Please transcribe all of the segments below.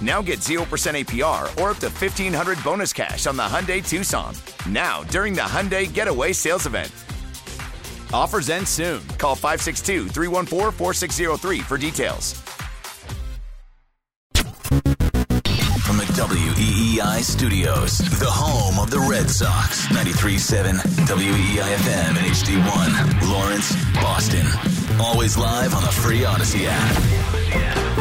Now get 0% APR or up to 1500 bonus cash on the Hyundai Tucson. Now, during the Hyundai Getaway Sales Event. Offers end soon. Call 562 314 4603 for details. From the WEEI studios, the home of the Red Sox, 93.7 WEEI FM and HD1, Lawrence, Boston. Always live on the free Odyssey app.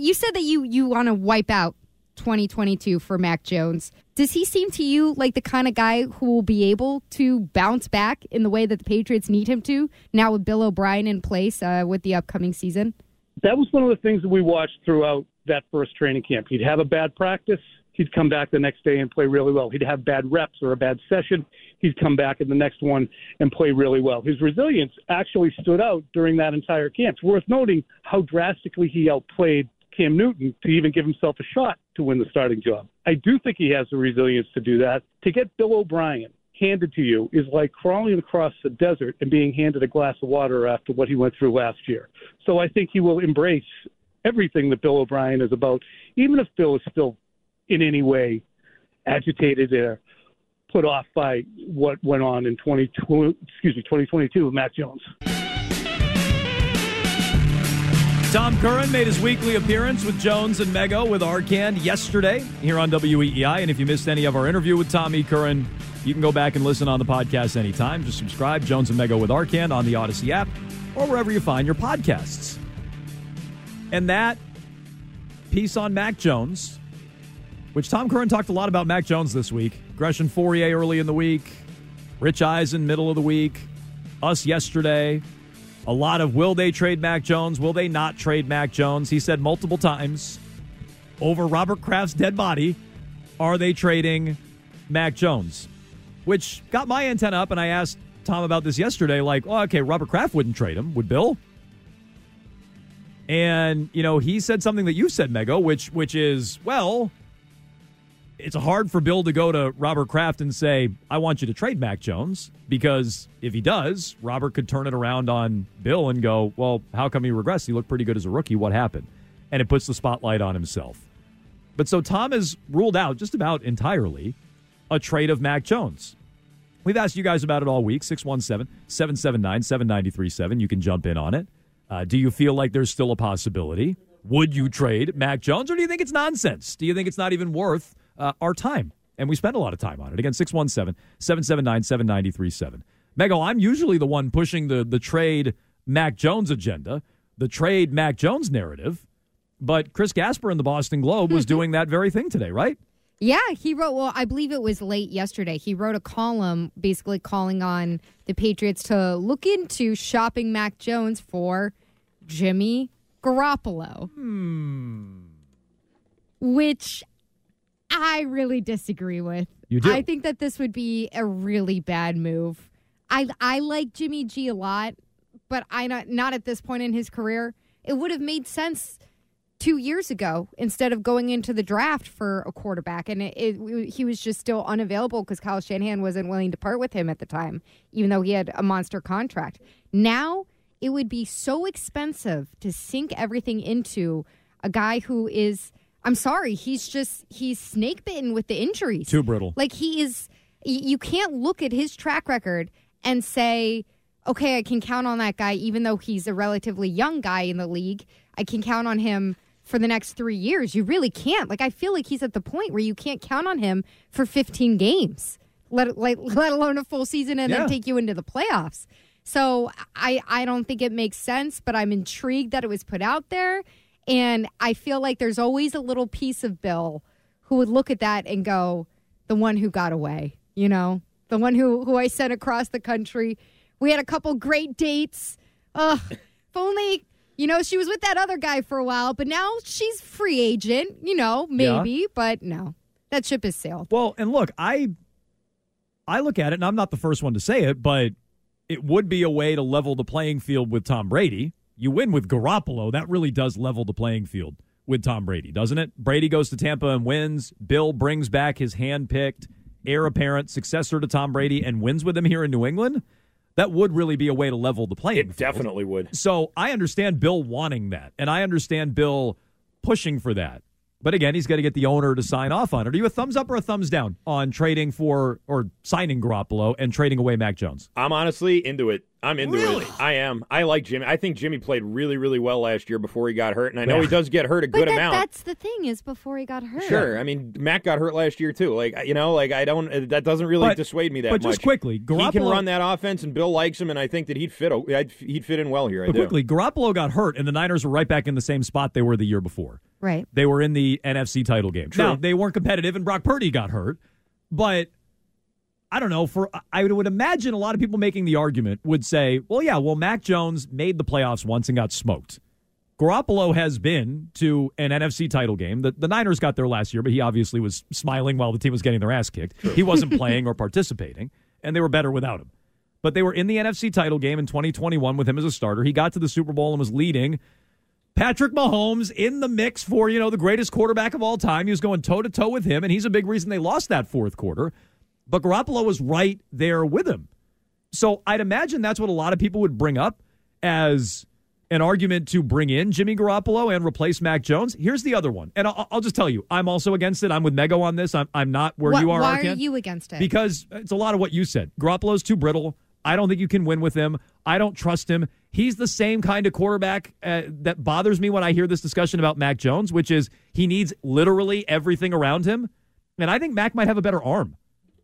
You said that you you want to wipe out 2022 for Mac Jones. Does he seem to you like the kind of guy who will be able to bounce back in the way that the Patriots need him to now with Bill O'Brien in place uh, with the upcoming season? that was one of the things that we watched throughout that first training camp. He'd have a bad practice. He'd come back the next day and play really well. He'd have bad reps or a bad session. He'd come back in the next one and play really well. His resilience actually stood out during that entire camp. It's worth noting how drastically he outplayed Cam Newton to even give himself a shot to win the starting job. I do think he has the resilience to do that. To get Bill O'Brien handed to you is like crawling across the desert and being handed a glass of water after what he went through last year. So I think he will embrace everything that Bill O'Brien is about, even if Bill is still in any way agitated or put off by what went on in 22, excuse me, 2022 with Mac Jones. Tom Curran made his weekly appearance with Jones and Mego with Arcand yesterday here on WEEI. And if you missed any of our interview with Tommy Curran, you can go back and listen on the podcast anytime. Just subscribe, Jones and Mego with Arcand on the Odyssey app or wherever you find your podcasts. And that piece on Mac Jones, which Tom Curran talked a lot about Mac Jones this week. Gresham Fourier early in the week, Rich Eisen middle of the week, us yesterday. A lot of will they trade Mac Jones? Will they not trade Mac Jones? He said multiple times over Robert Kraft's dead body, are they trading Mac Jones? Which got my antenna up, and I asked Tom about this yesterday. Like, oh, okay, Robert Kraft wouldn't trade him, would Bill? And you know, he said something that you said, Mego, which which is well, it's hard for Bill to go to Robert Kraft and say, I want you to trade Mac Jones, because if he does, Robert could turn it around on Bill and go, Well, how come he regressed? He looked pretty good as a rookie. What happened? And it puts the spotlight on himself. But so Tom has ruled out just about entirely a trade of Mac Jones. We've asked you guys about it all week 617 779 7937. You can jump in on it. Uh, do you feel like there's still a possibility? Would you trade Mac Jones, or do you think it's nonsense? Do you think it's not even worth uh, our time? And we spend a lot of time on it. Again, 617 779 7937. Mego, I'm usually the one pushing the, the trade Mac Jones agenda, the trade Mac Jones narrative. But Chris Gasper in the Boston Globe was doing that very thing today, right? Yeah, he wrote, well, I believe it was late yesterday. He wrote a column basically calling on the Patriots to look into shopping Mac Jones for Jimmy Garoppolo. Hmm. Which I really disagree with. You do? I think that this would be a really bad move. I I like Jimmy G a lot, but I not not at this point in his career. It would have made sense two years ago instead of going into the draft for a quarterback, and it, it, he was just still unavailable because Kyle Shanahan wasn't willing to part with him at the time, even though he had a monster contract. Now it would be so expensive to sink everything into a guy who is I'm sorry, he's just he's snake bitten with the injuries. Too brittle. Like he is you can't look at his track record and say, "Okay, I can count on that guy even though he's a relatively young guy in the league. I can count on him for the next 3 years." You really can't. Like I feel like he's at the point where you can't count on him for 15 games. Let let, let alone a full season and Yeah. then take you into the playoffs. So I I don't think it makes sense, but I'm intrigued that it was put out there, and I feel like there's always a little piece of Bill who would look at that and go, "The one who got away," you know, the one who who I sent across the country. We had a couple great dates. Ugh, if only you know she was with that other guy for a while, but now she's free agent. You know, Yeah. maybe, but no, that ship has sailed. Well, and look, I I look at it, and I'm not the first one to say it, but it would be a way to level the playing field with Tom Brady. You win with Garoppolo, that really does level the playing field with Tom Brady, doesn't it? Brady goes to Tampa and wins. Bill brings back his hand-picked heir apparent successor to Tom Brady and wins with him here in New England. That would really be a way to level the playing It field. definitely would. So I understand Bill wanting that, and I understand Bill pushing for that. But again, he's got to get the owner to sign off on it. Are you a thumbs up or a thumbs down on trading for or signing Garoppolo and trading away Mac Jones? I'm honestly into it. I'm into Really? it. I am. I like Jimmy. I think Jimmy played really, really well last year before he got hurt, and I know Yeah. he does get hurt a But good that, amount. that's the thing is before he got hurt. Sure. I mean, Mac got hurt last year too. Like you know, like I don't. uh, That doesn't really But- dissuade me that but much. But just quickly, he can run that offense, and Bill likes him, and I think that he'd fit. He'd fit in well here. I But do. quickly, Garoppolo got hurt, and the Niners were right back in the same spot they were the year before. Right. They were in the NFC title game. True. Now they weren't competitive, and Brock Purdy got hurt. But I don't know. For I would imagine a lot of people making the argument would say, "Well, yeah, well, Mac Jones made the playoffs once and got smoked. Garoppolo has been to an NFC title game. The, the Niners got there last year, but he obviously was smiling while the team was getting their ass kicked. He wasn't playing or participating, and they were better without him. But they were in the NFC title game in 2021 with him as a starter. He got to the Super Bowl and was leading Patrick Mahomes in the mix for, you know, the greatest quarterback of all time. He was going toe to toe with him, and he's a big reason they lost that fourth quarter. But Garoppolo was right there with him. So I'd imagine that's what a lot of people would bring up as an argument to bring in Jimmy Garoppolo and replace Mac Jones. Here's the other one. And I'll, I'll just tell you, I'm also against it. I'm with Mego on this. I'm, I'm not where Why- you are, why are you against it? Because it's a lot of what you said. Garoppolo's too brittle. I don't think you can win with him. I don't trust him. He's the same kind of quarterback uh, that bothers me when I hear this discussion about Mac Jones, which is he needs literally everything around him. And I think Mac might have a better arm.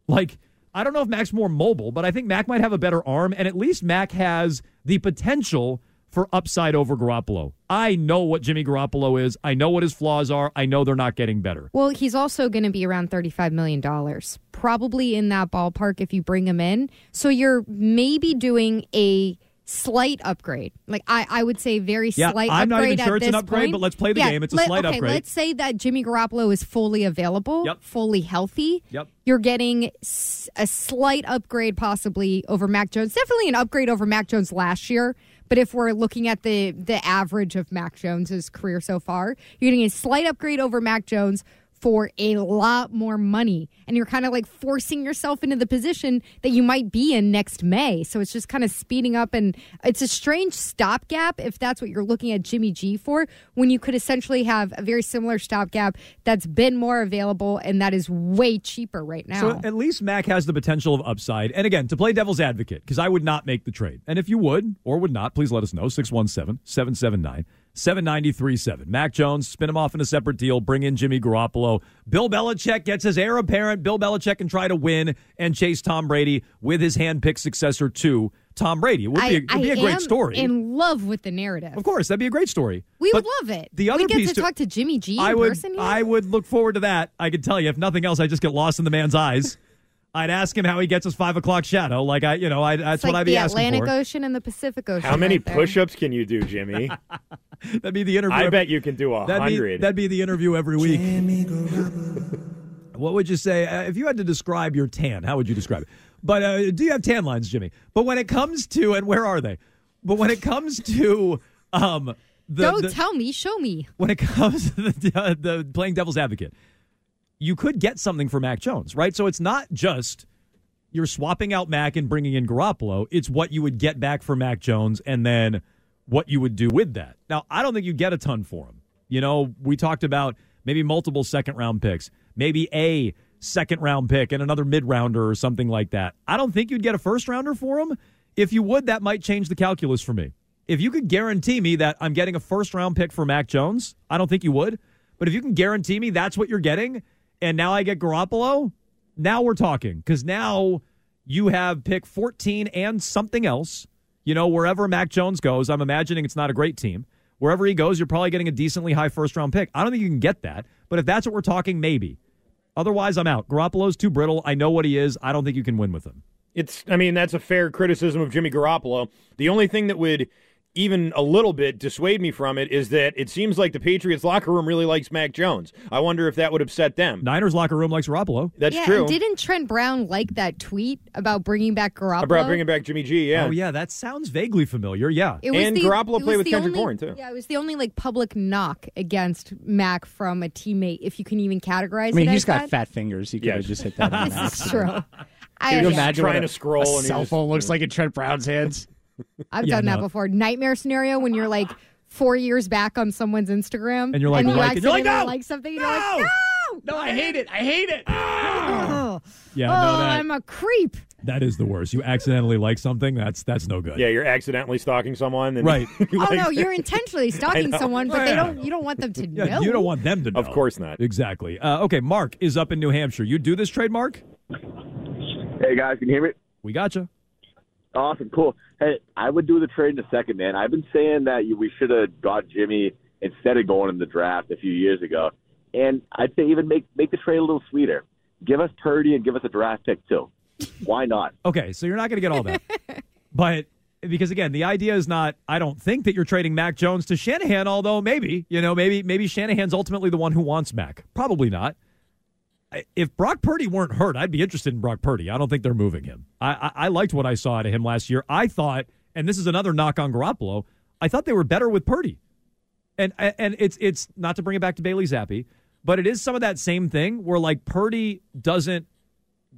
Like, I don't know if Mac's more mobile, but I think Mac might have a better arm, and at least Mac has the potential for upside over Garoppolo. I know what Jimmy Garoppolo is. I know what his flaws are. I know they're not getting better. Well, he's also going to be around $35 million, probably in that ballpark if you bring him in. So you're maybe doing a slight upgrade. Like, I, I would say very Yeah, slight I'm not even sure it's an upgrade, point. but let's play the Yeah, game. It's a let- slight okay, upgrade. Let's say that Jimmy Garoppolo is fully available, Yep. fully healthy. Yep. You're getting a slight upgrade possibly over Mac Jones. Definitely an upgrade over Mac Jones last year. But if we're looking at the the average of Mac Jones's career so far, you're getting a slight upgrade over Mac Jones for a lot more money. And you're kind of like forcing yourself into the position that you might be in next May. So it's just kind of speeding up and it's a strange stopgap if that's what you're looking at Jimmy G for, when you could essentially have a very similar stopgap that's been more available and that is way cheaper right now. So at least Mac has the potential of upside. And again, to play devil's advocate, because I would not make the trade. And if you would or would not, please let us know. 617 779 7937. Mac Jones, spin him off in a separate deal, bring in Jimmy Garoppolo. Bill Belichick gets his heir apparent. Bill Belichick can try to win and chase Tom Brady with his handpicked successor to Tom Brady. It would be, a, I, it would be a I great am story. In love with the narrative. of course, that'd be a great story. We But would love it. The other we get piece to talk to Jimmy G in I would? I would look forward to that. I could tell you, if nothing else, I just get lost in the man's eyes. I'd ask him how he gets his five o'clock shadow. Like I, you know, I, that's like what I'd be the asking Atlantic for. Ocean and the Pacific Ocean. How many right push-ups can you do, Jimmy? That'd be the interview. I bet you can do a that'd be, hundred. that'd be the interview every week. what would you say uh, if you had to describe your tan? How would you describe it? But uh, do you have tan lines, Jimmy? But when it comes to and where are they? But when it comes to um, the, Don't the- tell me. Show me. when it comes to the, uh, the playing devil's advocate, you could get something for Mac Jones, right? So it's not just you're swapping out Mac and bringing in Garoppolo. It's what you would get back for Mac Jones and then what you would do with that. Now, I don't think you get a ton for him. You know, we talked about maybe multiple second round picks, maybe a second round pick and another mid rounder or something like that. I don't think you'd get a first rounder for him. If you would, that might change the calculus for me. If you could guarantee me that I'm getting a first round pick for Mac Jones, I don't think you would. But if you can guarantee me that's what you're getting, and now I get Garoppolo, now we're talking because now you have pick 14 and something else. You know, wherever Mac Jones goes, I'm imagining it's not a great team. Wherever he goes, you're probably getting a decently high first round pick. I don't think you can get that, but if that's what we're talking, maybe. Otherwise, I'm out. Garoppolo's too brittle. I know what he is. I don't think you can win with him. It's, I mean, that's a fair criticism of Jimmy Garoppolo. The only thing that would even a little bit dissuade me from it is that it seems like the Patriots locker room really likes Mac Jones. I wonder if that would upset them. Niners locker room likes Garoppolo. That's yeah, true. and didn't Trent Brown like that tweet about bringing back Garoppolo? About bringing back Jimmy G, yeah. Oh yeah, that sounds vaguely familiar. Yeah, It was And the, Garoppolo it played was with the Kendrick only- Bourne, too. Yeah, it was the only like public knock against Mac from a teammate, if you can even categorize it. I mean, it he's as got that. fat fingers. He could Yeah. have just hit that. on This accident. is true. I, Can you imagine trying what to a, scroll a and he cell just- phone looks like in Trent Brown's hands? I've Yeah, done that before. Nightmare scenario when you're like four years back on someone's Instagram And you're like, you like. You're like, accidentally no! like something, and you're like, no, No, I hate it. I hate it. oh, yeah. oh, no, that I'm a creep. that is the worst. You accidentally like something. That's that's no good. Yeah, you're accidentally stalking someone. And Right. Oh no, you're intentionally stalking someone, but they Yeah. don't. You don't want them to Yeah, know. you don't want them to know. Of course not. Exactly. Uh, okay, Mark is up in New Hampshire. You do this trade, Mark? Hey guys, can you hear me? We gotcha. Awesome, cool. Hey, I would do the trade in a second, man. I've been saying that we should have got Jimmy instead of going in the draft a few years ago, and I'd say even make make the trade a little sweeter. Give us Purdy and give us a draft pick too. Why not? Okay, so you're not going to get all that, but because again, the idea is not. I don't think that you're trading Mac Jones to Shanahan. Although maybe you know, maybe maybe Shanahan's ultimately the one who wants Mac. Probably not. If Brock Purdy weren't hurt, I'd be interested in Brock Purdy. I don't think they're moving him. I, I, I liked what I saw out of him last year. I thought, and this is another knock on Garoppolo. I thought they were better with Purdy. and and it's it's not to bring it back to Bailey Zappe, but it is some of that same thing where like Purdy doesn't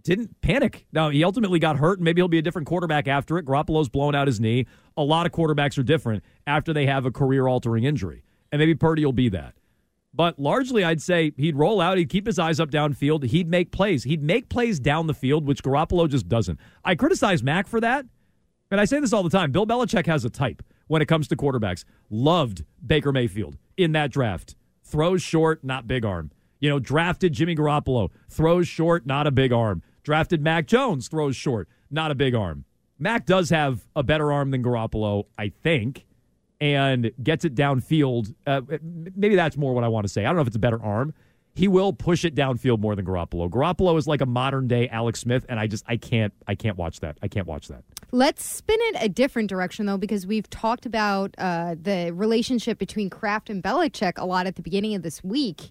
didn't panic. Now he ultimately got hurt, and maybe he'll be a different quarterback after it. Garoppolo's blown out his knee. A lot of quarterbacks are different after they have a career-altering injury, and maybe Purdy will be that. But largely, I'd say he'd roll out, he'd keep his eyes up downfield, he'd make plays, he'd make plays down the field, which Garoppolo just doesn't. I criticize Mac for that, and I say this all the time. Bill Belichick has a type when it comes to quarterbacks. Loved Baker Mayfield in that draft. Throws short, not big arm. You know, drafted Jimmy Garoppolo. Throws short, not a big arm. Drafted Mac Jones. Throws short, not a big arm. Mac does have a better arm than Garoppolo, I think, and gets it downfield. Uh, maybe that's more what I want to say. I don't know if it's a better arm. He will push it downfield more than Garoppolo. Garoppolo is like a modern day Alex Smith, and I just I can't I can't watch that. I can't watch that. Let's spin it a different direction, though, because we've talked about uh, the relationship between Kraft and Belichick a lot at the beginning of this week.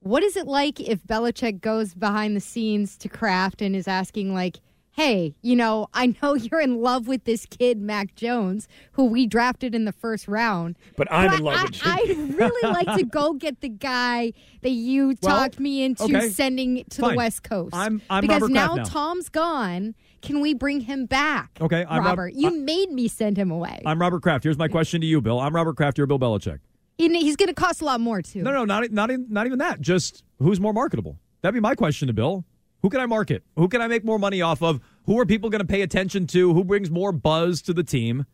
What is it like if Belichick goes behind the scenes to Kraft and is asking, like, hey, you know, I know you're in love with this kid, Mac Jones, who we drafted in the first round. But I'm But in love I, with Jimmy. I'd really like to go get the guy that you Well, talked me into okay. sending to Fine. the West Coast. I'm- I'm because now, now. Tom's gone. Can we bring him back? Okay, I'm Rob- Robert. you I- made me send him away. I'm Robert Kraft. Here's my question to you, Bill. I'm Robert Kraft. You're Bill Belichick. And he's going to cost a lot more too. No, no, not not not even that. Just who's more marketable? That'd be my question to Bill. Who can I market? Who can I make more money off of? Who are people going to pay attention to? Who brings more buzz to the team?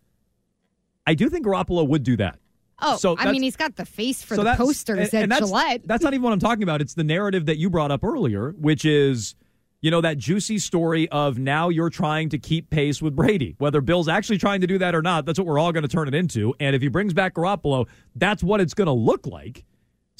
I do think Garoppolo would do that. Oh, So I mean, he's got the face for So the posters and- at and that's, Gillette. That's not even what I'm talking about. It's the narrative that you brought up earlier, which is, you know, that juicy story of now you're trying to keep pace with Brady. Whether Bill's actually trying to do that or not, that's what we're all going to turn it into. And if he brings back Garoppolo, that's what it's going to look like.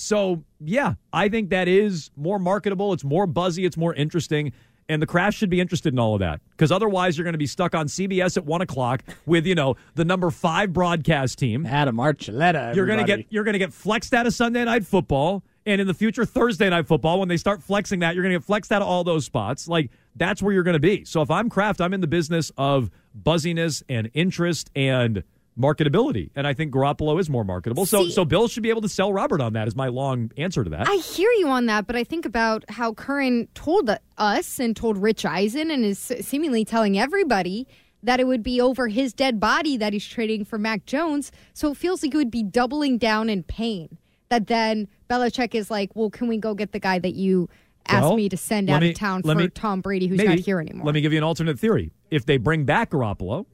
So, yeah, I think that is more marketable. It's more buzzy. It's more interesting. And the Kraft should be interested in all of that because otherwise you're going to be stuck on CBS at one o'clock with you know the number five broadcast team. Adam Archuleta. You're going to get you're going to get flexed out of Sunday night football, and in the future Thursday night football. When they start flexing that, you're going to get flexed out of all those spots. Like that's where you're going to be. So if I'm Kraft, I'm in the business of buzziness and interest and marketability, and I think Garoppolo is more marketable. So, See- so Bill should be able to sell Robert on that. Is my long answer to that. I hear you on that, but I think about how Curran told us and told Rich Eisen and is seemingly telling everybody that it would be over his dead body that he's trading for Mac Jones. So it feels like it would be doubling down in pain. That then Belichick is like, well, can we go get the guy that you asked Well, me to send out me- of town for me- Tom Brady, who's Maybe. not here anymore? Let me give you an alternate theory. If they bring back Garoppolo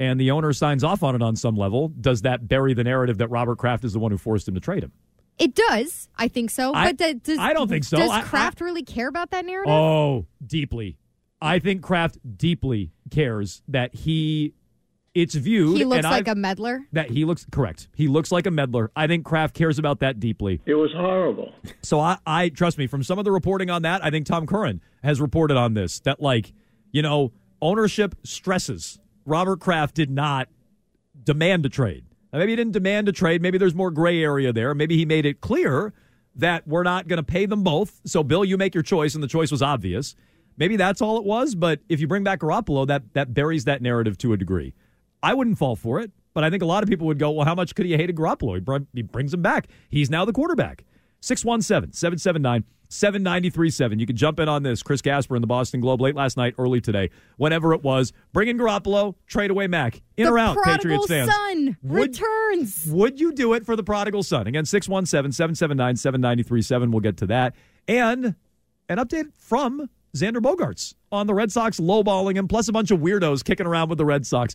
and the owner signs off on it on some level, does that bury the narrative that Robert Kraft is the one who forced him to trade him? It does. I think so. I- but th- does, I don't think so. Does I- I- Kraft really care about that narrative? Oh, deeply. I think Kraft deeply cares that he it's viewed he looks and like I've- a meddler. that he looks correct. He looks like a meddler. I think Kraft cares about that deeply. It was horrible. So I, I trust me from some of the reporting on that. I think Tom Curran has reported on this that like you know ownership stresses. Robert Kraft did not demand a trade. Now, maybe he didn't demand a trade. Maybe there's more gray area there. Maybe he made it clear that we're not going to pay them both. So Bill, you make your choice, and the choice was obvious. Maybe that's all it was. But if you bring back Garoppolo, that that buries that narrative to a degree. I wouldn't fall for it, but I think a lot of people would go, well, how much could he hate Garoppolo? He, br- he brings him back. He's now the quarterback. 617 779 7937. You can jump in on this. Chris Gasper in the Boston Globe late last night, early today, whenever it was. Bring in Garoppolo, trade away Mac. In the or out, Patriots fans. son Would- returns. Would you do it for the prodigal son? Again, 617 779 7937. We'll get to that. And an update from Xander Bogaerts on the Red Sox lowballing him, plus a bunch of weirdos kicking around with the Red Sox.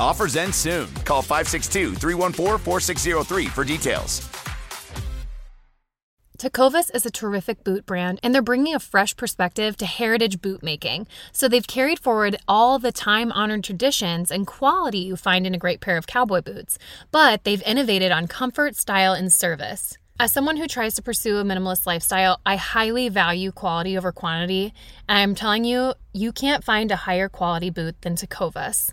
Offers end soon. Call 562 314 4603 for details. Tecovas is a terrific boot brand, and they're bringing a fresh perspective to heritage boot making. So they've carried forward all the time honored traditions and quality you find in a great pair of cowboy boots, but they've innovated on comfort, style, and service. As someone who tries to pursue a minimalist lifestyle, I highly value quality over quantity, and I'm telling you, you can't find a higher quality boot than Tecovas.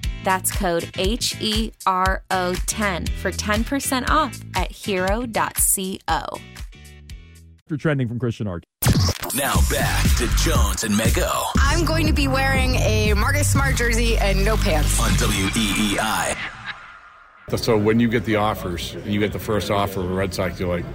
That's code H E R O 10 for 10% off at hero.co. After trending from Christian Ark. Now back to Jones and Mego I'm going to be wearing a Marcus Smart jersey and no pants. on E WEEI. So when you get the offers, and you get the first offer of the Red Sox, you're like,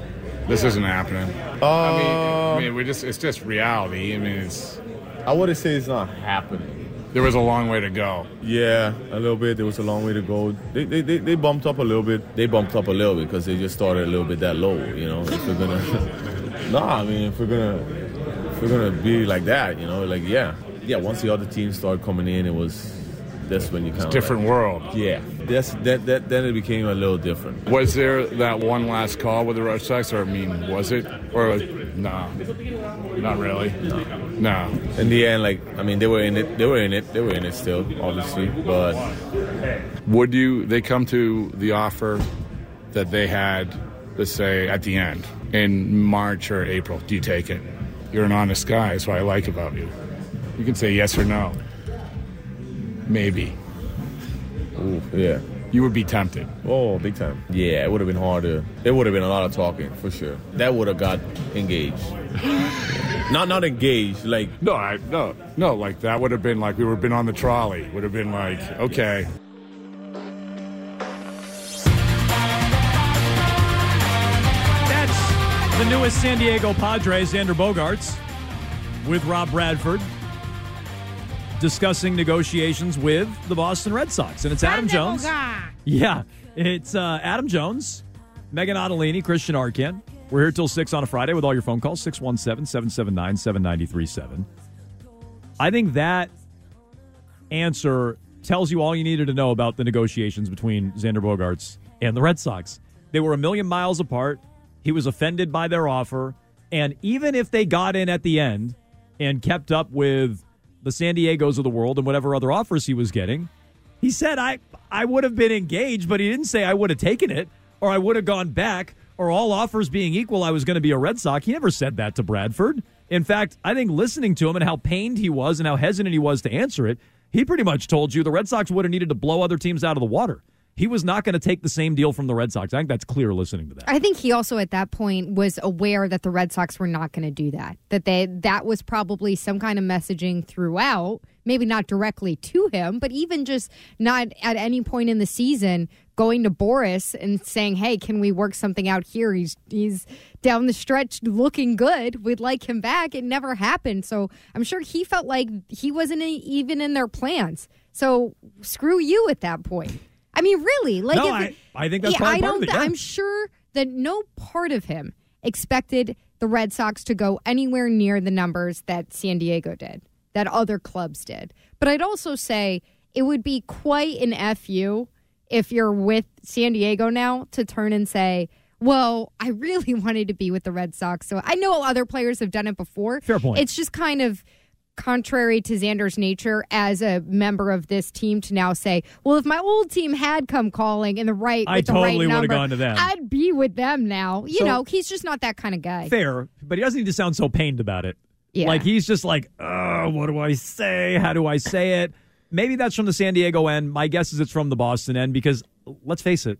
This isn't happening. Uh, I mean, I mean, we just it's just reality. I mean, it's. I wouldn't say it's not happening. There was a long way to go. Yeah, a little bit. There was a long way to go. They, they, they, they bumped up a little bit. They bumped up a little bit because they just started a little bit that low. You know, if we're gonna, nah, I mean, if we're gonna, if we're gonna be like that, you know, like yeah, yeah. Once the other teams started coming in, it was that's when you kind of It's different world. Yeah, that's that, that then it became a little different. Was there that one last call with the Red Sox, or I mean, was it, or no, not really, no. no. In the end, like I mean, they were in it. They were in it. They were in it still, obviously. But would you? They come to the offer that they had, let's say, at the end in March or April. Do you take it? You're an honest guy. That's what I like about you. You can say yes or no. Maybe. Ooh, yeah. You would be tempted. Oh, big time. Yeah, it would have been harder. It would have been a lot of talking for sure. That would have got engaged. not not engaged, like no, I, no, no. Like that would have been like we would have been on the trolley. Would have been like okay. That's the newest San Diego Padres, Xander Bogaerts, with Rob Bradford discussing negotiations with the Boston Red Sox. And it's Adam Jones. Yeah, it's uh, Adam Jones, Megan Ottolini, Christian Arcand. We're here till 6 on a Friday with all your phone calls 617 779 7937. I think that answer tells you all you needed to know about the negotiations between Xander Bogaerts and the Red Sox. They were a million miles apart. He was offended by their offer. And even if they got in at the end and kept up with the San Diegos of the world and whatever other offers he was getting. He said I I would have been engaged, but he didn't say I would have taken it or I would have gone back or all offers being equal I was going to be a Red Sox. He never said that to Bradford. In fact, I think listening to him and how pained he was and how hesitant he was to answer it, he pretty much told you the Red Sox would have needed to blow other teams out of the water he was not going to take the same deal from the Red Sox. I think that's clear listening to that. I think he also at that point was aware that the Red Sox were not going to do that. That they that was probably some kind of messaging throughout, maybe not directly to him, but even just not at any point in the season going to Boras and saying, "Hey, can we work something out here? He's he's down the stretch looking good. We'd like him back." It never happened. So, I'm sure he felt like he wasn't even in their plans. So, screw you at that point. I mean, really, like no, I, I, think that's yeah, probably I don't. it. Yeah. I'm sure that no part of him expected the Red Sox to go anywhere near the numbers that San Diego did, that other clubs did. But I'd also say it would be quite an fu if you're with San Diego now to turn and say. Well, I really wanted to be with the Red Sox. So I know other players have done it before. Fair point. It's just kind of contrary to Xander's nature as a member of this team to now say, well, if my old team had come calling in the right, I with totally the would right have number, gone to them. I'd be with them now. You So- know, he's just not that kind of guy. Fair, but he doesn't need to sound so pained about it. Yeah. Like he's just like, oh, what do I say? How do I say it? Maybe that's from the San Diego end. My guess is it's from the Boston end because let's face it,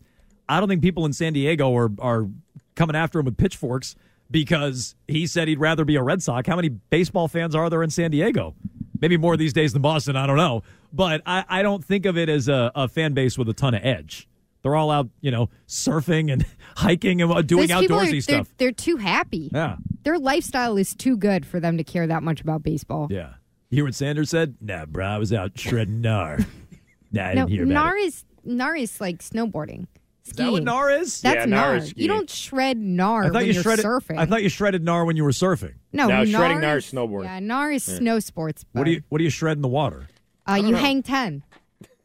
I don't think people in San Diego are are coming after him with pitchforks because he said he'd rather be a Red Sox. How many baseball fans are there in San Diego? Maybe more these days than Boston. I don't know, but I, I don't think of it as a, a fan base with a ton of edge. They're all out, you know, surfing and hiking and doing Those people are- outdoorsy they're- stuff. They're too happy. Yeah. Their lifestyle is too good for them to care that much about baseball. Yeah. You hear what Sanders said? Nah, bro, I was out shredding gnar. nah, I No, didn't hear about NAR it. is NAR is like snowboarding. Is that what skiing. NAR is? That's Yeah, NAR. NAR is You don't shred NAR I thought when you you're shredded. surfing. I thought you shredded NAR when you were surfing. no, No, NAR shredding NAR is is snowboarding. Yeah, NAR is Yeah. snow sports. What do you What do you shred in the water? Uh, you hang ten.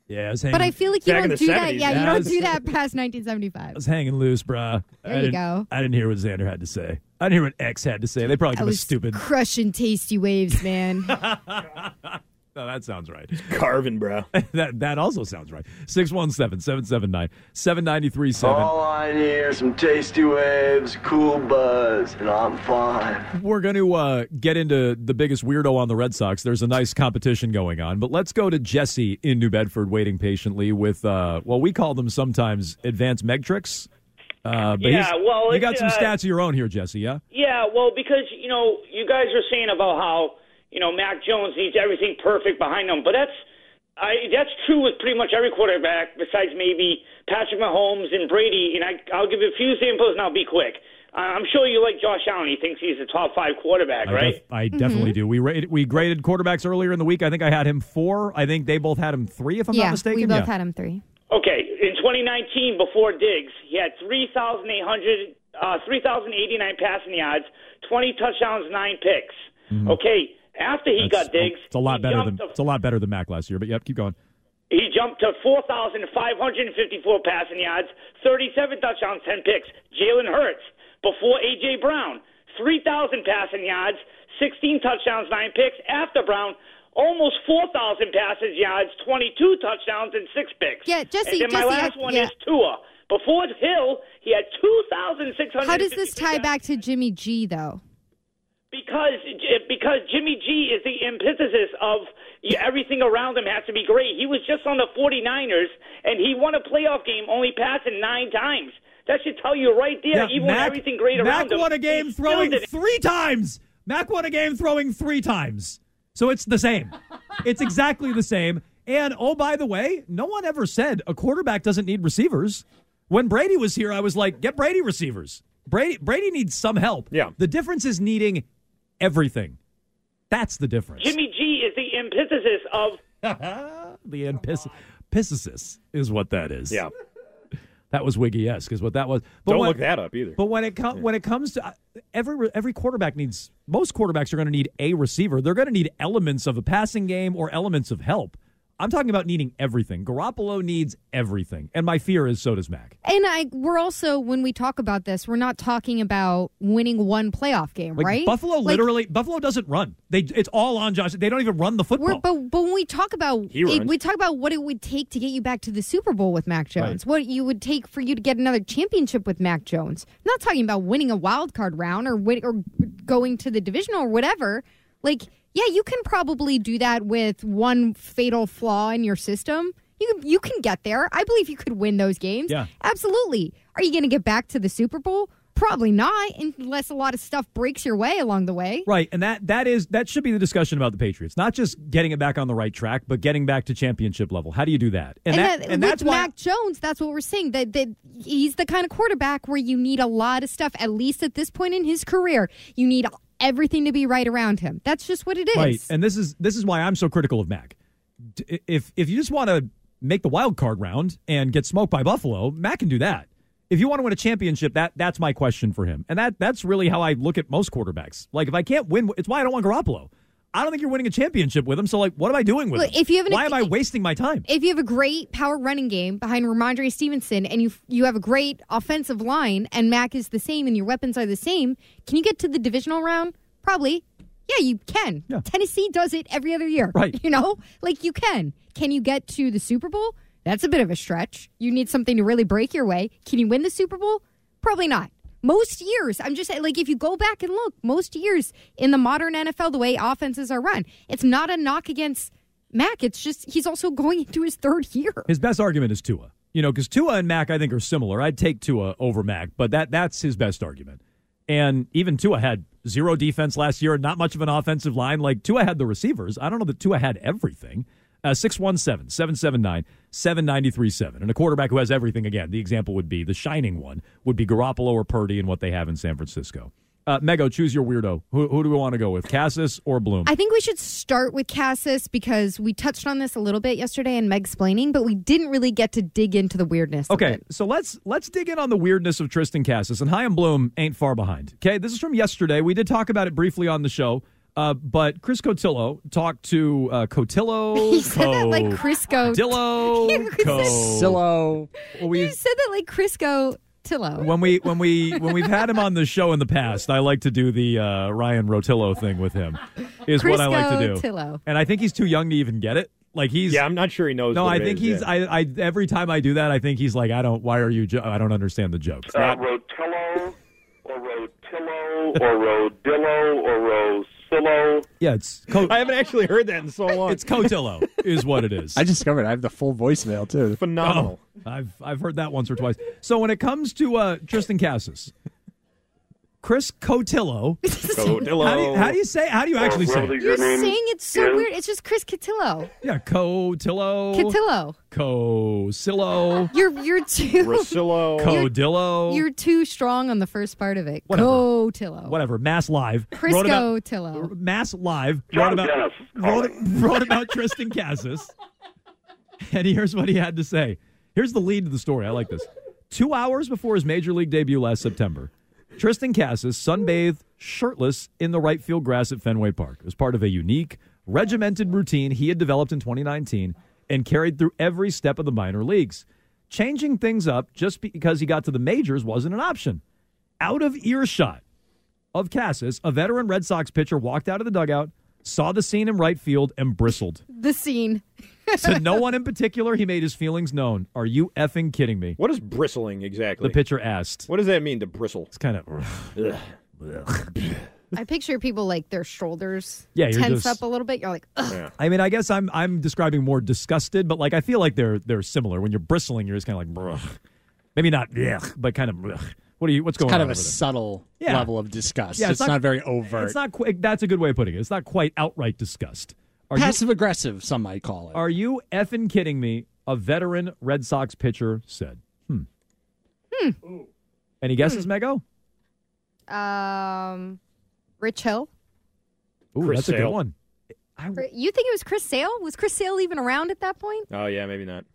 Yeah, I was hanging. But I feel like you don't the do that. 70s, Yeah, you don't was- do that past 1975. I 1975. was hanging loose, bruh. There I you didn't, go. I didn't hear what Xander had to say. I didn't hear what X had to say. They probably I think was was stupid. crushing tasty waves, man. No, that sounds right. Carving, bro. that that also sounds right. 617-779-7937. All I need are some tasty waves, cool buzz, and I'm fine. We're going to uh, get into the biggest weirdo on the Red Sox. There's a nice competition going on, but let's go to Jesse in New Bedford, waiting patiently with, uh, well, we call them sometimes advanced meg tricks. Uh, but Yeah, well, you got some uh, stats of your own here, Jesse. Yeah, Yeah, well, because you know, you guys are saying about how you know Mac Jones needs everything perfect behind him, but that's I that's true with pretty much every quarterback besides maybe Patrick Mahomes and Brady. And I, I'll give you a few examples, and I'll be quick. I'm sure you like Josh Allen. He thinks he's a top five quarterback, I, right? def- I definitely do. We rated, we graded quarterbacks earlier in the week. I think I had him four. I think they both had him three, if I'm yeah, not mistaken. we both Yeah. had him three. Okay, in 2019, before Diggs, he had 3,800, uh, 3,089 passing yards, 20 touchdowns, nine picks. Okay, after he That's- got Diggs, It's a lot better than to it's a lot better than Mac last year. But yep, keep going. He jumped to 4,554 passing yards, 37 touchdowns, 10 picks. Jalen Hurts, before A.J. Brown, 3,000 passing yards, 16 touchdowns, 9 picks. After Brown, almost 4,000 passing yards, 22 touchdowns, and 6 picks. Yeah, Jesse- And then my Jesse, last I- one yeah. is Tua. Before Hill, he had 2,600. How does this tie back to Jimmy G though? Because because Jimmy G is the antithesis of everything around him has to be great. He was just on the 49ers, and he won a playoff game only passing nine times. That should tell you right there. even with everything great Mac around him, Mac won a game still throwing three times. Mac won a game throwing three times. So it's the same. it's exactly the same. And oh, by the way, no one ever said a quarterback doesn't need receivers. When Brady was here, I was like, get Brady receivers. Brady Brady needs some help. Yeah. The difference is needing everything. That's the difference. Jimmy G is the antithesis of the antithesis is what that is. Yeah. That was Wiggy esque, is what that was. Don't when- look that up either. But when it com- when it comes to uh, every every quarterback needs most quarterbacks are going to need a receiver. They're going to need elements of a passing game or elements of help. I'm talking about needing everything. Garoppolo needs everything, and my fear is so does Mac. And I we're also when we talk about this, we're not talking about winning one playoff game, Like right? Buffalo, Like, literally, Buffalo doesn't run. They it's all on Josh. They don't even run the football. But but when we talk about it, we talk about what it would take to get you back to the Super Bowl with Mac Jones, what you would take for you to get another championship with Mac Jones. I'm not talking about winning a wild card round or win, or going to the divisional or whatever. Like, yeah, you can probably do that with one fatal flaw in your system. You can, you can get there. I believe you could win those games. Yeah. absolutely. Are you going to get back to the Super Bowl? Probably not, unless a lot of stuff breaks your way along the way. Right, and that that is that should be the discussion about the Patriots. Not just getting it back on the right track, but getting back to championship level. How do you do that? And, that, that, and that's why Jones, that's what we're saying. That that he's the kind of quarterback where you need a lot of stuff. At least at this point in his career, you need everything to be right around him. That's just what it is. Right, and this is this is why I'm so critical of Mac. If if you just want to make the wild card round and get smoked by Buffalo, Mac can do that. If you want to win a championship, that that's my question for him, and that that's really how I look at most quarterbacks. Like if I can't win, it's why I don't want Garoppolo. I don't think you're winning a championship with him. So like, what am I doing with Look, him? if you have an- why am I wasting my time? If you have a great power running game behind Rhamondre Stevenson, and you you have a great offensive line, and Mac is the same, and your weapons are the same, can you get to the divisional round? Probably. Yeah, you can. Tennessee does it every other year. Right. You know, like you can. Can you get to the Super Bowl? That's a bit of a stretch. You need something to really break your way. Can you win the Super Bowl? Probably not. Most years, I'm just saying, like, if you go back and look, most years in the modern NFL, the way offenses are run, it's not a knock against Mac. It's just he's also going into his third year. His best argument is Tua. You know, because Tua and Mac I think are similar. I'd take Tua over Mac, but that that's his best argument. And even Tua had zero defense last year, not much of an offensive line. Like Tua had the receivers. I don't know that Tua had everything. Uh, 617 779 7937. And a quarterback who has everything, again, the example would be the shining one, would be Garoppolo or Purdy and what they have in San Francisco. Uh, Mego, choose your weirdo. Who, who do we want to go with, Casas or Bloom? I think we should start with Casas because we touched on this a little bit yesterday in Meg explaining, but we didn't really get to dig into the weirdness. of Okay, so let's let's dig in on the weirdness of Triston Casas and Chaim Bloom ain't far behind. Okay, this is from yesterday. We did talk about it briefly on the show, uh, but Chris Cotillo talked to uh, Cotillo. You said that like Crisco. Dillo. You Cotillo. Well, we You said that like Crisco Tillo. when we when we when we've had him on the show in the past, I like to do the uh, Ryan Rotillo thing with him. Is what I like to do. Crisco-tillo. And I think he's too young to even get it. Like he's Yeah, I'm not sure he knows. no, what I it think is, he's. yeah. I, I every time I do that, I think he's like, I don't. Why are you? Jo- I don't understand the joke. Uh, Rotillo or Rotillo or Rodillo or Rosillo. Yeah, it's. Co- I haven't actually heard that in so long. It's Cotillo, is what it is. I discovered I have the full voicemail too. Phenomenal. Oh, I've I've heard that once or twice. So when it comes to uh, Triston Casas, Chris Cotillo. Cotillo. How do you, how do you say? How do you actually say? it? You're saying it's so weird. It's just Chris Cotillo. Yeah, Cotillo. Cotillo. Cosillo. You're you're too Rosillo. Codillo. You're too strong on the first part of it. Whatever. Cotillo. Whatever. Mass Live. Chris wrote about, Cotillo. Mass Live John wrote about Dennis wrote, wrote about Triston Casas. And here's what he had to say. Here's the lead to the story. I like this. Two hours before his major league debut last September, Triston Casas sunbathed shirtless in the right field grass at Fenway Park. It was part of a unique, regimented routine he had developed in 2019 and carried through every step of the minor leagues. Changing things up just because he got to the majors wasn't an option. Out of earshot of Casas, a veteran Red Sox pitcher walked out of the dugout, saw the scene in right field, and bristled. The scene. To no one in particular, he made his feelings known. Are you effing kidding me? What is bristling exactly? The pitcher asked. What does that mean to bristle? It's kind of. I picture people like their shoulders Yeah, tense just- up a little bit. You're like, Ugh. I mean, I guess I'm I'm describing more disgusted, but like I feel like they're they're similar. When you're bristling, you're just kind of like, Bruh. maybe not, yeah, but kind of. Bruh. What are you? What's It's going kind on? Kind of a there? subtle Yeah. level of disgust. Yeah, it's, not, very overt. It's not quite. That's a good way of putting it. It's not quite outright disgust. Are you- passive aggressive. Some might call it. Are you effing kidding me? A veteran Red Sox pitcher said. Hmm. Hmm. Any guesses, Mego? um, Rich Hill. Ooh, Chris that's a good Sale. one. You think it was Chris Sale? Was Chris Sale even around at that point? Oh yeah, maybe not.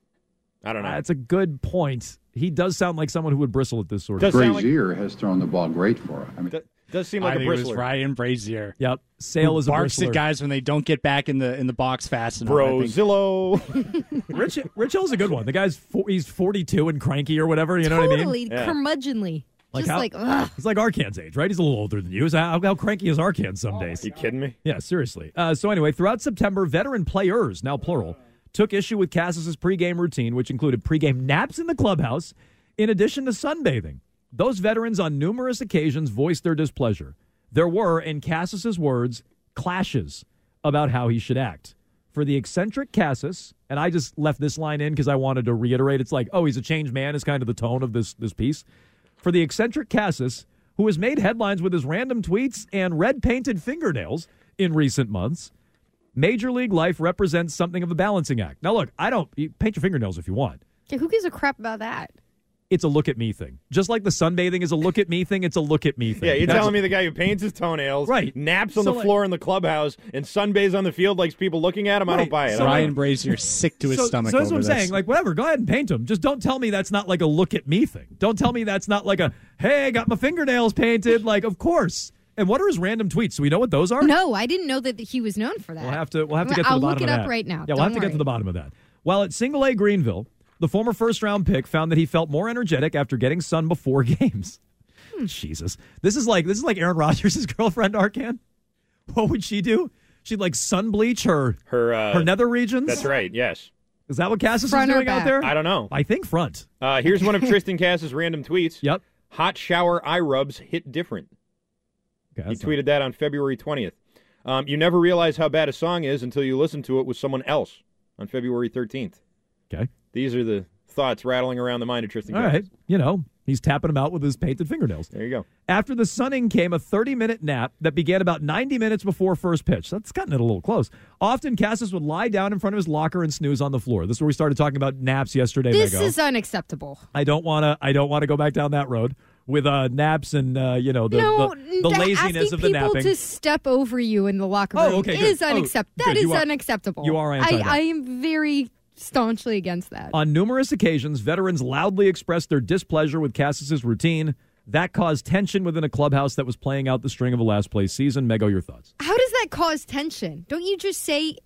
I don't know. That's a good point. He does sound like someone who would bristle at this sort Does of sound like- has thrown the ball great for him. I mean, Does, does seem like a think it was bristler. Ryan Brasier. Yep. Sale is a barks bristler. at guys when they don't get back in the in the box fast enough. I think. Brozillo. Rich Rich Hill's a good one. The guy's four, he's 42 and cranky or whatever. You know what I mean? totally curmudgeonly. Just how- like, ugh. He's like Arcand's age, right? He's a little older than you. So how, how cranky is Arcan some days? you kidding me? Yeah, seriously. Uh, so anyway, throughout September, veteran players, now plural, took issue with Casas's pregame routine, which included pregame naps in the clubhouse, in addition to sunbathing. Those veterans on numerous occasions voiced their displeasure. There were, in Casas's words, clashes about how he should act. For the eccentric Casas, and I just left this line in because I wanted to reiterate, it's like, oh, he's a changed man is kind of the tone of this this piece. For the eccentric Cassis, who has made headlines with his random tweets and red painted fingernails in recent months, Major League life represents something of a balancing act. Now, look, I don't paint your fingernails if you want. Okay, who gives a crap about that? It's a look at me thing. Just like the sunbathing is a look at me thing, it's a look at me thing. Yeah, you're That's- telling me the guy who paints his toenails, Right. naps on So, the like- floor in the clubhouse, and sunbathes on the field likes people looking at him. I don't buy it. So, Ryan Brasier's sick to his so, stomach. So that's over what I'm this. saying. Like, whatever, go ahead and paint him. Just don't tell me that's not like a look at me thing. Don't tell me that's not like a, hey, I got my fingernails painted. Like, of course. And what are his random tweets? Do we know what those are? No, I didn't know that he was known for that. We'll have to we'll have to get to I'll the bottom look it of up that. right now. Yeah, we'll Don't have to get to the bottom of that. While at Single A Greenville, the former first round pick found that he felt more energetic after getting sun before games. Hmm. Jesus. This is like this is like Aaron Rodgers' girlfriend Arcand. What would she do? She'd like sun bleach her her uh, her nether regions. That's right. Yes. Is that what Casas Front is doing out there? I don't know. I think front. Uh, here's one of Triston Casas's random tweets. Yep. Hot shower eye rubs hit different. Okay, He that's not- tweeted that on February 20th. Um, you never realize how bad a song is until you listen to it with someone else on February 13th. Okay. These are the thoughts rattling around the mind of Triston All Casas. right. You know, he's tapping them out with his painted fingernails. There you go. After the sunning came a 30 minute nap that began about 90 minutes before first pitch. That's gotten it a little close. Often, Casas would lie down in front of his locker and snooze on the floor. This is where we started talking about naps yesterday. This Mego. is unacceptable. I don't want to. I don't want to go back down that road with uh, naps and uh, you know the no, the, the laziness of the people napping. to step over you in the locker Oh, room okay, good. is Oh, unacceptable. good. That is You are- unacceptable. you are anti I. I am very staunchly against that. On numerous occasions, veterans loudly expressed their displeasure with Casas's routine. That caused tension within a clubhouse that was playing out the string of a last place season. Mego, oh, your thoughts? How does that cause tension? Don't you just say,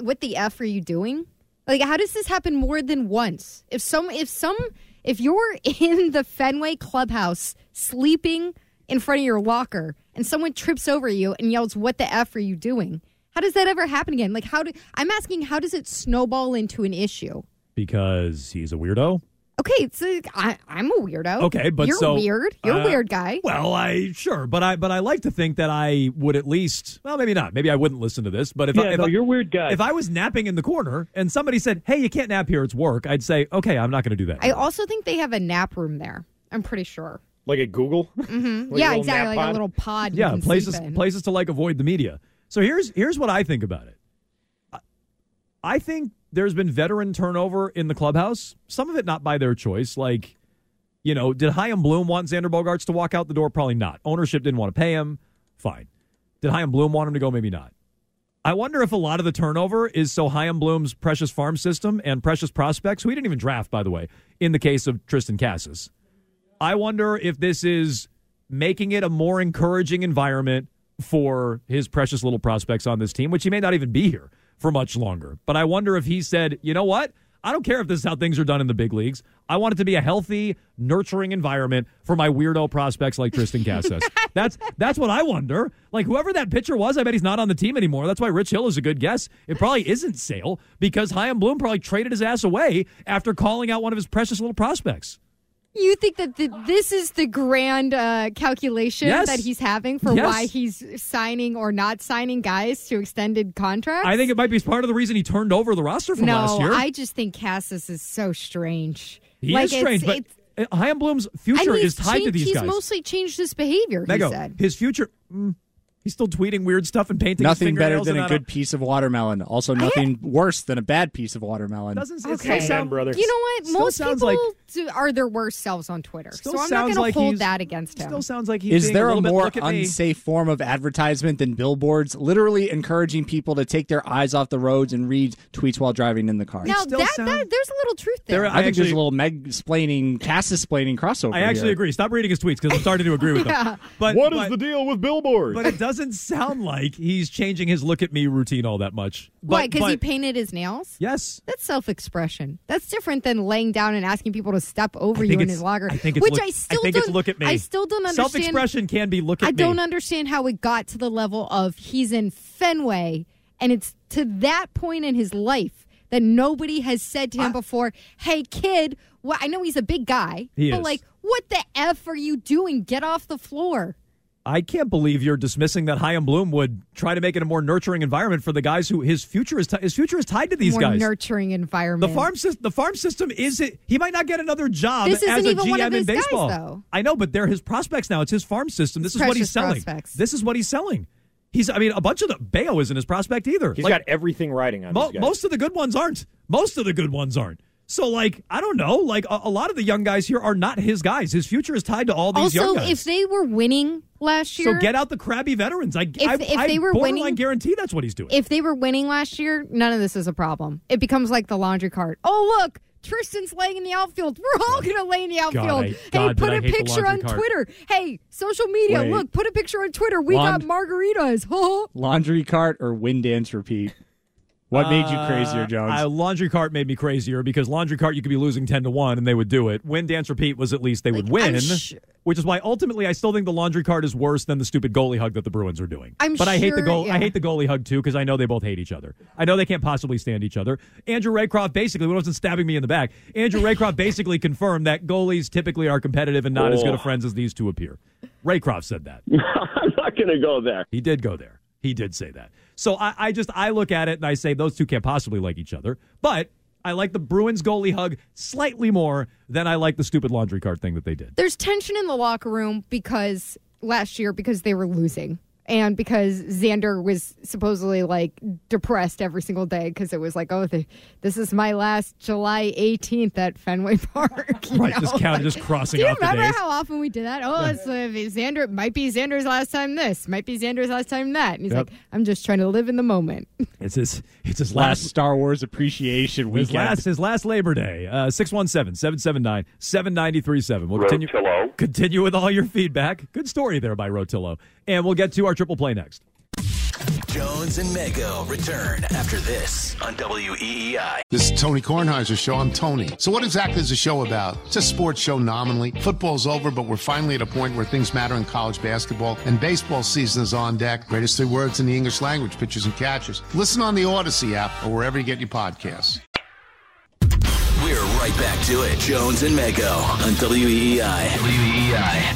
"What the f are you doing?" Like, how does this happen more than once? If some, if some, if you're in the Fenway clubhouse sleeping in front of your locker and someone trips over you and yells, "What the f are you doing?" How does that ever happen again? Like, how do I'm asking? How does it snowball into an issue? Because he's a weirdo. Okay, it's like, I, I'm a weirdo. Okay, but you're so weird. You're uh, a weird guy. Well, I sure, but I but I like to think that I would at least. Well, maybe not. Maybe I wouldn't listen to this. But if I, Yeah, if no, I, you're a weird guy. If I was napping in the corner and somebody said, "Hey, you can't nap here; it's work," I'd say, "Okay, I'm not going to do that." I also think they have a nap room there. I'm pretty sure. Like at Google? hmm Like yeah, exactly, like pod? a little pod. you yeah, can places sleep in. places to like avoid the media. So here's here's what I think about it. I- think there's been veteran turnover in the clubhouse. Some of it not by their choice. Like, you know, did Chaim Bloom want Xander Bogaerts to walk out the door? Probably not. Ownership didn't want to pay him. Fine. Did Chaim Bloom want him to go? Maybe not. I wonder if a lot of the turnover is so Chaim Bloom's precious farm system and precious prospects, who he didn't even draft, by the way, in the case of Triston Casas. I wonder if this is making it a more encouraging environment for his precious little prospects on this team, which he may not even be here for much longer. But I wonder if he said, you know what? I don't care if this is how things are done in the big leagues. I want it to be a healthy, nurturing environment for my weirdo prospects like Triston Casas. that's that's what I wonder. Like whoever that pitcher was, I bet he's not on the team anymore. That's why Rich Hill is a good guess. It probably isn't Sale because Chaim Bloom probably traded his ass away after calling out one of his precious little prospects. You think that the, this is the grand uh, calculation Yes. that he's having for Yes. why he's signing or not signing guys to extended contracts? I think it might be part of the reason he turned over the roster from no, last year. I just think Casas is so strange. he like is strange, it's, but it's, Bloom's future he's is tied to changed- these he's guys. mostly changed his behavior. He Mego, said. his future. Mm, he's still tweeting weird stuff and painting. his Nothing better than a good don't- piece of watermelon. Also, nothing worse than a bad piece of watermelon. Doesn't it Okay. still sound, brother. You know what? Still Most people like- do, are their worst selves on Twitter, Still so I'm not sounds going to hold he's- that against him. Still sounds like he's Is being there a a, little bit, more me." unsafe form of advertisement than billboards? Literally encouraging people to take their eyes off the roads and read tweets while driving in the car. now still that, sound- that there's a little truth there. There- I, think actually- there's a little meg splaining, Cass splaining crossover. I actually here. agree. Stop reading his tweets because I'm starting to agree with Yeah. them. But What is but, the deal with billboards? But it doesn't sound like he's changing his look at me routine all that much. Why? But- Because he painted his nails. Yes. That's self-expression. That's different than laying down and asking people to step over you in his locker. I think it's which look, I still think don't. it's look at me. I still don't understand. Self-expression can be look at I me. don't understand how it got to the level of he's in Fenway, and it's to that point in his life that nobody has said to him before, "Hey, kid, well, I know he's a big guy, He but is. like, what the f are you doing? Get off the floor." I can't believe you're dismissing that Chaim Bloom would try to make it a more nurturing environment for the guys who his future is ti- his future is tied to these More guys. nurturing the farm system, the farm system is it. He might not get another job This as isn't a even GM one of in his guys, baseball. though. I know, but they're his prospects now. It's his farm system. This is what he's selling. prospects. This is what he's selling. He's. I mean, a bunch of the Bello isn't his prospect either. He's Like, got everything riding on Mo- these guys. most of the good ones aren't. Most of the good ones aren't. So, like, I don't know. Like, a, a lot of the young guys here are not his guys. His future is tied to all these young also, guys. if they were winning last year, so get out the crabby veterans. I, If- I, if I they were borderline winning- guarantee that's what he's doing. if they were winning last year, none of this is a problem. It becomes like the laundry cart. Oh, look, Triston's laying in the outfield. We're all going to lay in the outfield. I- hey, God, put did I a hate the picture on cart. Twitter. Hey, social media, Wait. look, put a picture on Twitter. We Laund- got margaritas. Huh? Laundry cart or wind dance repeat? What made you crazier, Uh, Jones? Uh, laundry cart made me crazier because laundry cart you could be losing ten to one and they would do it. Win dance repeat was at least they would win, sh- which is why ultimately I still think the laundry cart is worse than the stupid goalie hug that the Bruins are doing. I'm but I hate the sure- goal. I hate the goalie hug too because I know they both hate each other. I know they can't possibly stand each other. Andrew Raycroft basically wasn't stabbing me in the back. Andrew Raycroft basically confirmed that goalies typically are competitive and not as good of Oh. friends as these two appear. Raycroft said that. I'm not going to go there. He did go there. He did say that. So I, I just I look at it and I say those two can't possibly like each other. But I like the Bruins goalie hug slightly more than I like the stupid laundry cart thing that they did. There's tension in the locker room because last year because they were losing. And because Xander was supposedly like depressed every single day because it was like, oh, the, this is my last July 18th at Fenway Park. you Right, know? just counting, just crossing Do you off the remember days. how often we did that? Oh, it's uh, Xander. it Might be Xander's last time. This might be Xander's last time. That. And he's Yep. like, I'm just trying to live in the moment. It's his it's his last last Star Wars appreciation his last his last Labor Day. Uh 617-779-7937. We'll continue Cotillo. continue with all your feedback. Good story there by Cotillo. And we'll get to our triple play next. Jones and Mego return after this on WEEI. This is Tony Kornheiser's show. I'm Tony. So, what exactly is the show about? It's a sports show nominally. Football's over, but we're finally at a point where things matter in college basketball, and baseball season is on deck. Greatest three words in the English language pitchers and catchers. Listen on the Odyssey app or wherever you get your podcasts. We're right back to it. Jones and Mego on WEEI. WEEI.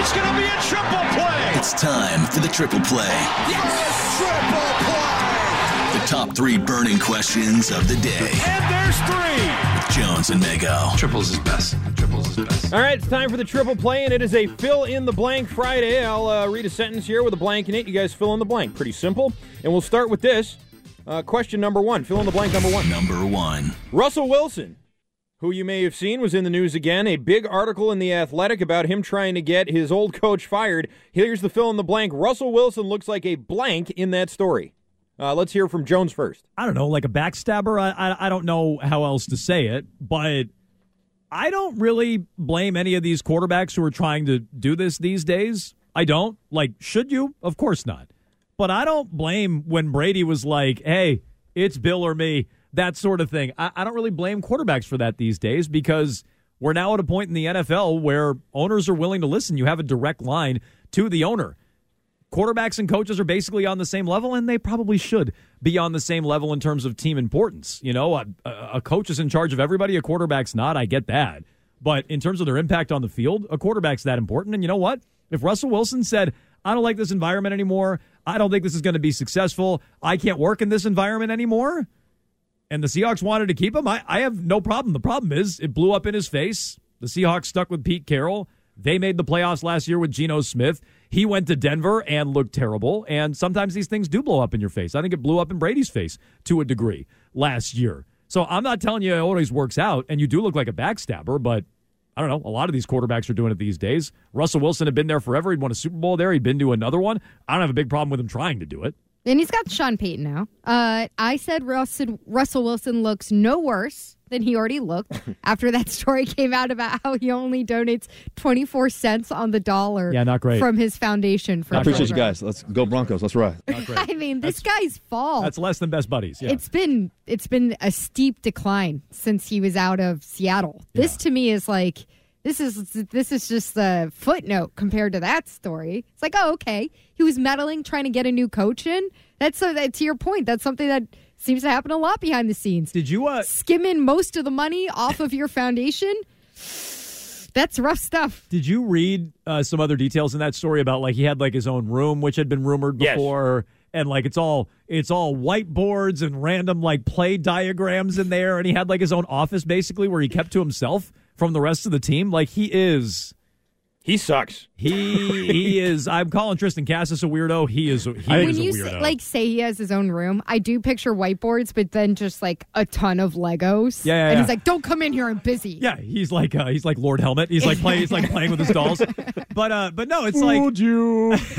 It's going to be a triple play. It's time for the triple play. Yes! Triple play. The top three burning questions of the day. And there's three. With Jones and Mego. Triples is best. Triples is best. All right, it's time for the triple play, and it is a fill in the blank Friday. I'll uh, read a sentence here with a blank in it. You guys fill in the blank. Pretty simple. And we'll start with this. Uh, question number one. Fill in the blank number one. Number one. Russell Wilson, who you may have seen was in the news again. A big article in The Athletic about him trying to get his old coach fired. Here's the fill in the blank. Russell Wilson looks like a blank in that story. Uh, let's hear from Jones first. I don't know, like a backstabber. I, I I don't know how else to say it, but I don't really blame any of these quarterbacks who are trying to do this these days. I don't. Like, should you? Of course not. But I don't blame when Brady was like, "Hey, it's Bill or me," that sort of thing. I, I don't really blame quarterbacks for that these days because we're now at a point in the NFL where owners are willing to listen. You have a direct line to the owner quarterbacks and coaches are basically on the same level, and they probably should be on the same level in terms of team importance. You know, a, a coach is in charge of everybody, a quarterback's not. I get that. But in terms of their impact on the field, a quarterback's that important. And you know what? If Russell Wilson said, I don't like this environment anymore, I don't think this is going to be successful, I can't work in this environment anymore, and the Seahawks wanted to keep him, I, I have no problem. The problem is it blew up in his face. The Seahawks stuck with Pete Carroll. They made the playoffs last year with Geno Smith. He went to Denver and looked terrible. And sometimes these things do blow up in your face. I think it blew up in Brady's face to a degree last year. So I'm not telling you it always works out, and you do look like a backstabber, but I don't know. A lot of these quarterbacks are doing it these days. Russell Wilson had been there forever. He'd won a Super Bowl there. He'd been to another one. I don't have a big problem with him trying to do it. And he's got Sean Payton now. Uh, I said Russell, Russell Wilson looks no worse than he already looked after that story came out about how he only donates 24 cents on the dollar Yeah, not great. from his foundation for I appreciate you guys. Let's go Broncos. Let's ride. I mean, this guy's fall. That's less than best buddies. Yeah. It's been it's been a steep decline since he was out of Seattle. This to me is like this is this is just a footnote compared to that story. It's like, oh, okay, he was meddling, trying to get a new coach in. That's so that to your point. That's something that seems to happen a lot behind the scenes. Did you uh, in most of the money off of your foundation? That's rough stuff. Did you read uh, some other details in that story about like he had like his own room, which had been rumored Yes. before, and like it's all it's all whiteboards and random like play diagrams in there, and he had like his own office basically where he kept to himself from the rest of the team. Like he is, he sucks. He he is. I'm calling Triston Casas a weirdo. He is. He when is a you weirdo. say, like say he has his own room, I do picture whiteboards, but then just like a ton of Legos. Yeah, yeah, and yeah. he's like, "Don't come in here, I'm busy." Yeah, he's like uh, he's like Lord Helmet. He's like playing he's like playing with his dolls. But uh but no, it's like you.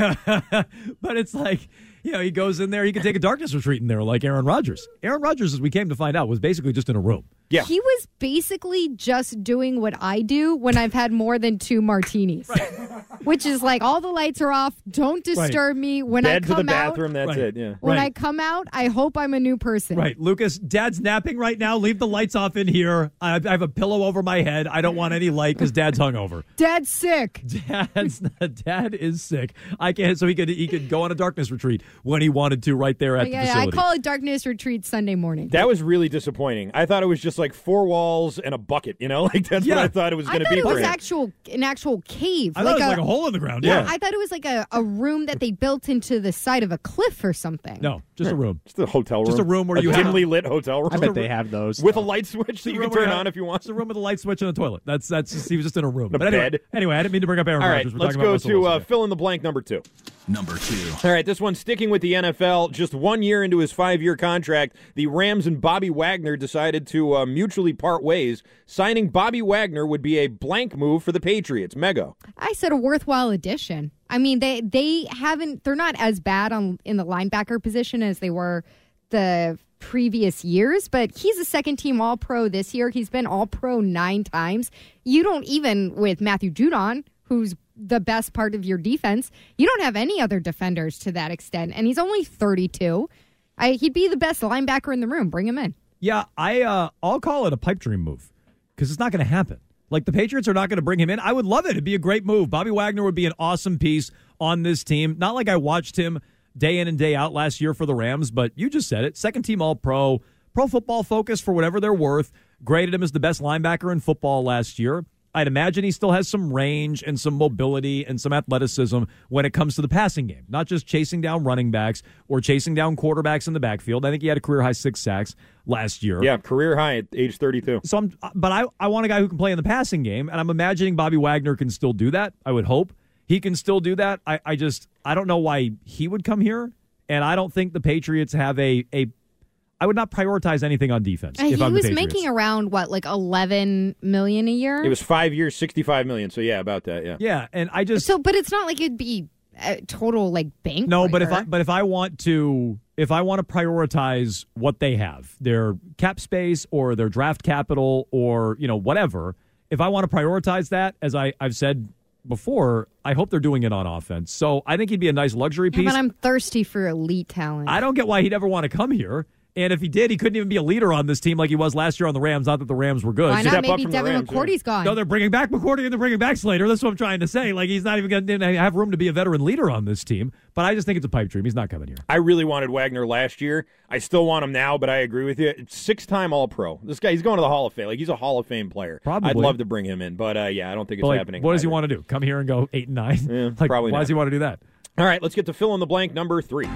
but it's like you know, he goes in there, he can take a darkness retreat in there like Aaron Rodgers. Aaron Rodgers, as we came to find out, was basically just in a room. Yeah. He was basically just doing what I do when I've had more than two martinis. Which is like all the lights are off, don't disturb me. When Bed I to come the out bathroom. That's Right. it. Yeah. when Right. I come out, I hope I'm a new person. Right, Lucas, dad's napping right now. Leave the lights off in here. I, I have a pillow over my head. I don't want any light because dad's hungover. Dad's sick. Dad's dad is sick. I can't. So he could he could go on a darkness retreat when he wanted to, right there at the Yeah, I call it darkness retreat Sunday morning. That was really disappointing. I thought it was just like four walls and a bucket. You know, like that's Yeah. what I thought it was going to be it for was him. actual an actual cave. I thought it was like a hole in the ground. Yeah, Yeah. I thought it was like a, a room that they built into the side of a cliff or something. no, just a room. Just a hotel room. Just a room where a you have- dimly lit hotel room. I bet they have those. with a light switch that you can turn have- on if you want. It's a room with a light switch and a toilet. That's that's just, he was just in a room. A but anyway, bed. anyway, I didn't mean to bring up Aaron All right, Rodgers. We're let's talking go Russell to uh, fill in the blank number two. Number two. All right, this one sticking with the NFL. Just one year into his five-year contract, the Rams and Bobby Wagner decided to uh, mutually part ways. Signing Bobby Wagner would be a blank move for the Patriots. Mego. I said a worthwhile addition. I mean, they they haven't. They're not as bad on in the linebacker position as they were the previous years, but he's a second team All Pro this year. He's been All Pro nine times. You don't even with Matthew Judon, who's the best part of your defense. You don't have any other defenders to that extent, and he's only thirty two. I, he'd be the best linebacker in the room. Bring him in. Yeah, I uh, I'll call it a pipe dream move because it's not going to happen. Like the Patriots are not going to bring him in. I would love it. It'd be a great move. Bobby Wagner would be an awesome piece on this team. Not like I watched him day in and day out last year for the Rams, but you just said it. Second team All Pro, Pro Football Focus for whatever they're worth. Graded him as the best linebacker in football last year. I'd imagine he still has some range and some mobility and some athleticism when it comes to the passing game, not just chasing down running backs or chasing down quarterbacks in the backfield. I think he had a career high six sacks last year. Yeah, career high at age 32. So I'm, but I, I want a guy who can play in the passing game, and I'm imagining Bobby Wagner can still do that. I would hope he can still do that. I, I just I don't know why he would come here, and I don't think the Patriots have a a. I would not prioritize anything on defense. Uh, if he I'm was Patriots. making around what, like eleven million a year. It was five years, 65 million. So, yeah, about that. Yeah. Yeah, and I just so, but it's not like it'd be a total like bank. No, but if I but if I want to if I want to prioritize what they have, their cap space or their draft capital or you know whatever, if I want to prioritize that, as I I've said before, I hope they're doing it on offense. So I think he'd be a nice luxury Yeah, piece. but I'm thirsty for elite talent. I don't get why he'd ever want to come here. And if he did, he couldn't even be a leader on this team like he was last year on the Rams. Not that the Rams were good. Why not? Maybe Devin McCourty's gone. No, they're bringing back McCourty and they're bringing back Slater. That's what I'm trying to say. Like he's not even going to have room to be a veteran leader on this team. But I just think it's a pipe dream. He's not coming here. I really wanted Wagner last year. I still want him now, but I agree with you. Six time All Pro. This guy, he's going to the Hall of Fame. Like he's a Hall of Fame player. Probably. I'd love to bring him in, but uh, yeah, I don't think it's like, happening. What does he want to do? Come here and go eight and nine? like, probably Why not. does he want to do that? All right, let's get to fill in the blank number three.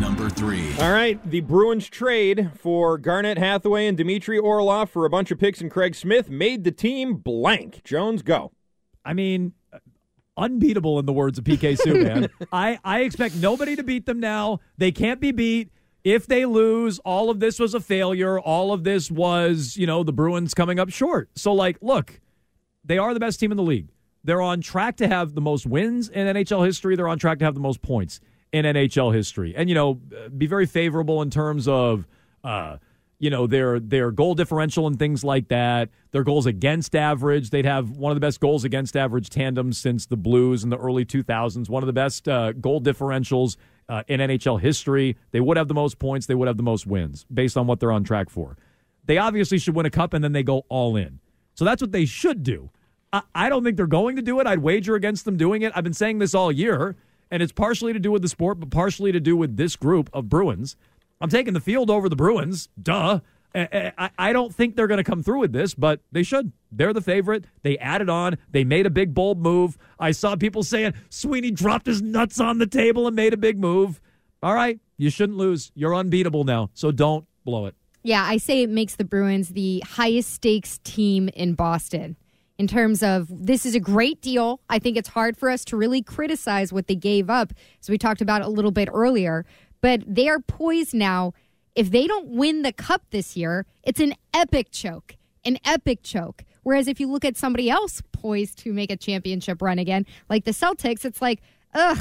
Number three. All right, the Bruins trade for Garnet Hathaway and Dmitry Orlov for a bunch of picks and Craig Smith made the team blank. Jones, go. I mean, unbeatable in the words of PK Sue, man. I, I expect nobody to beat them now. They can't be beat. If they lose, all of this was a failure. All of this was, you know, the Bruins coming up short. So, like, look, they are the best team in the league. They're on track to have the most wins in NHL history. They're on track to have the most points in NHL history, and you know, be very favorable in terms of, uh, you know, their their goal differential and things like that. Their goals against average. They'd have one of the best goals against average tandems since the Blues in the early 2000s. One of the best uh, goal differentials uh, in NHL history. They would have the most points. They would have the most wins based on what they're on track for. They obviously should win a cup and then they go all in. So that's what they should do. I, I don't think they're going to do it. I'd wager against them doing it. I've been saying this all year, and it's partially to do with the sport, but partially to do with this group of Bruins. I'm taking the field over the Bruins. Duh. I, I, don't think they're going to come through with this, but they should. They're the favorite. They added on. They made a big, bold move. I saw people saying Sweeney dropped his nuts on the table and made a big move. All right, you shouldn't lose. You're unbeatable now, so don't blow it. Yeah, I say it makes the Bruins the highest stakes team in Boston in terms of this is a great deal. I think it's hard for us to really criticize what they gave up, as we talked about a little bit earlier. But they are poised now. If they don't win the cup this year, it's an epic choke, an epic choke. Whereas if you look at somebody else poised to make a championship run again, like the Celtics, it's like, ugh,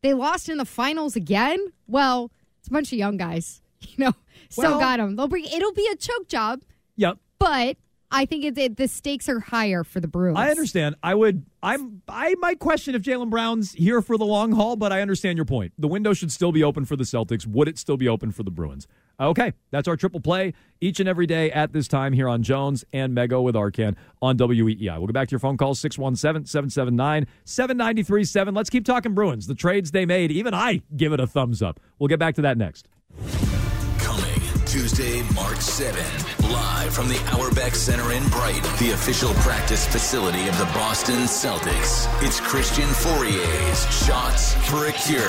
they lost in the finals again. Well, it's a bunch of young guys, you know, still Well- got them. They'll bring. It'll be a choke job, Yep. but I think it, it, the stakes are higher for the Bruins. I understand. I would. I'm. I might question if Jaylen Brown's here for the long haul, but I understand your point. The window should still be open for the Celtics. Would it still be open for the Bruins? Okay, that's our triple play each and every day at this time here on Jones and Mego with Arcan on WEEI. We'll go back to your phone calls 617 779 7937. Let's keep talking Bruins. The trades they made, even I give it a thumbs up. We'll get back to that next. March 7, live from the Auerbach Center in Brighton, the official practice facility of the Boston Celtics. It's Christian Fauria's Shots for a Cure.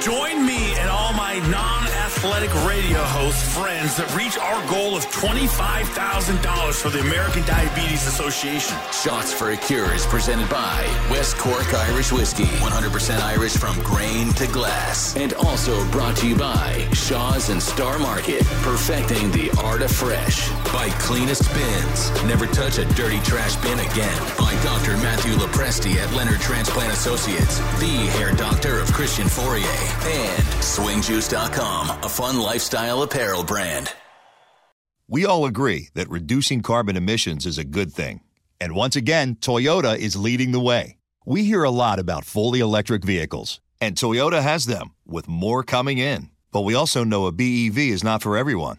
Join me and all my non athletic radio host friends that reach our goal of $25,000 for the American Diabetes Association. Shots for a Cure is presented by West Cork Irish Whiskey, 100% Irish from grain to glass. And also brought to you by Shaw's and Star Market, perfecting the art of fresh. By Cleanest Bins, never touch a dirty trash bin again. By Dr. Matthew LoPresti at Leonard Transplant Associates, the hair doctor of Christian Fauria. And swingjuice.com, a fun lifestyle apparel brand. We all agree that reducing carbon emissions is a good thing. And once again, Toyota is leading the way. We hear a lot about fully electric vehicles, and Toyota has them, with more coming in. But we also know a BEV is not for everyone,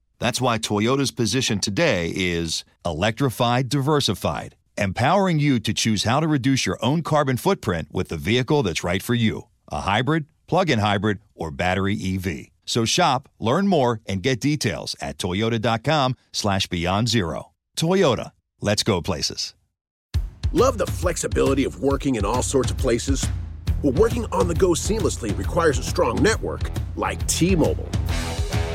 That's why Toyota's position today is electrified, diversified, empowering you to choose how to reduce your own carbon footprint with the vehicle that's right for you a hybrid, plug in hybrid, or battery EV. So shop, learn more, and get details at toyota.com slash beyond zero. Toyota, let's go places. Love the flexibility of working in all sorts of places? Well, working on the go seamlessly requires a strong network like T Mobile.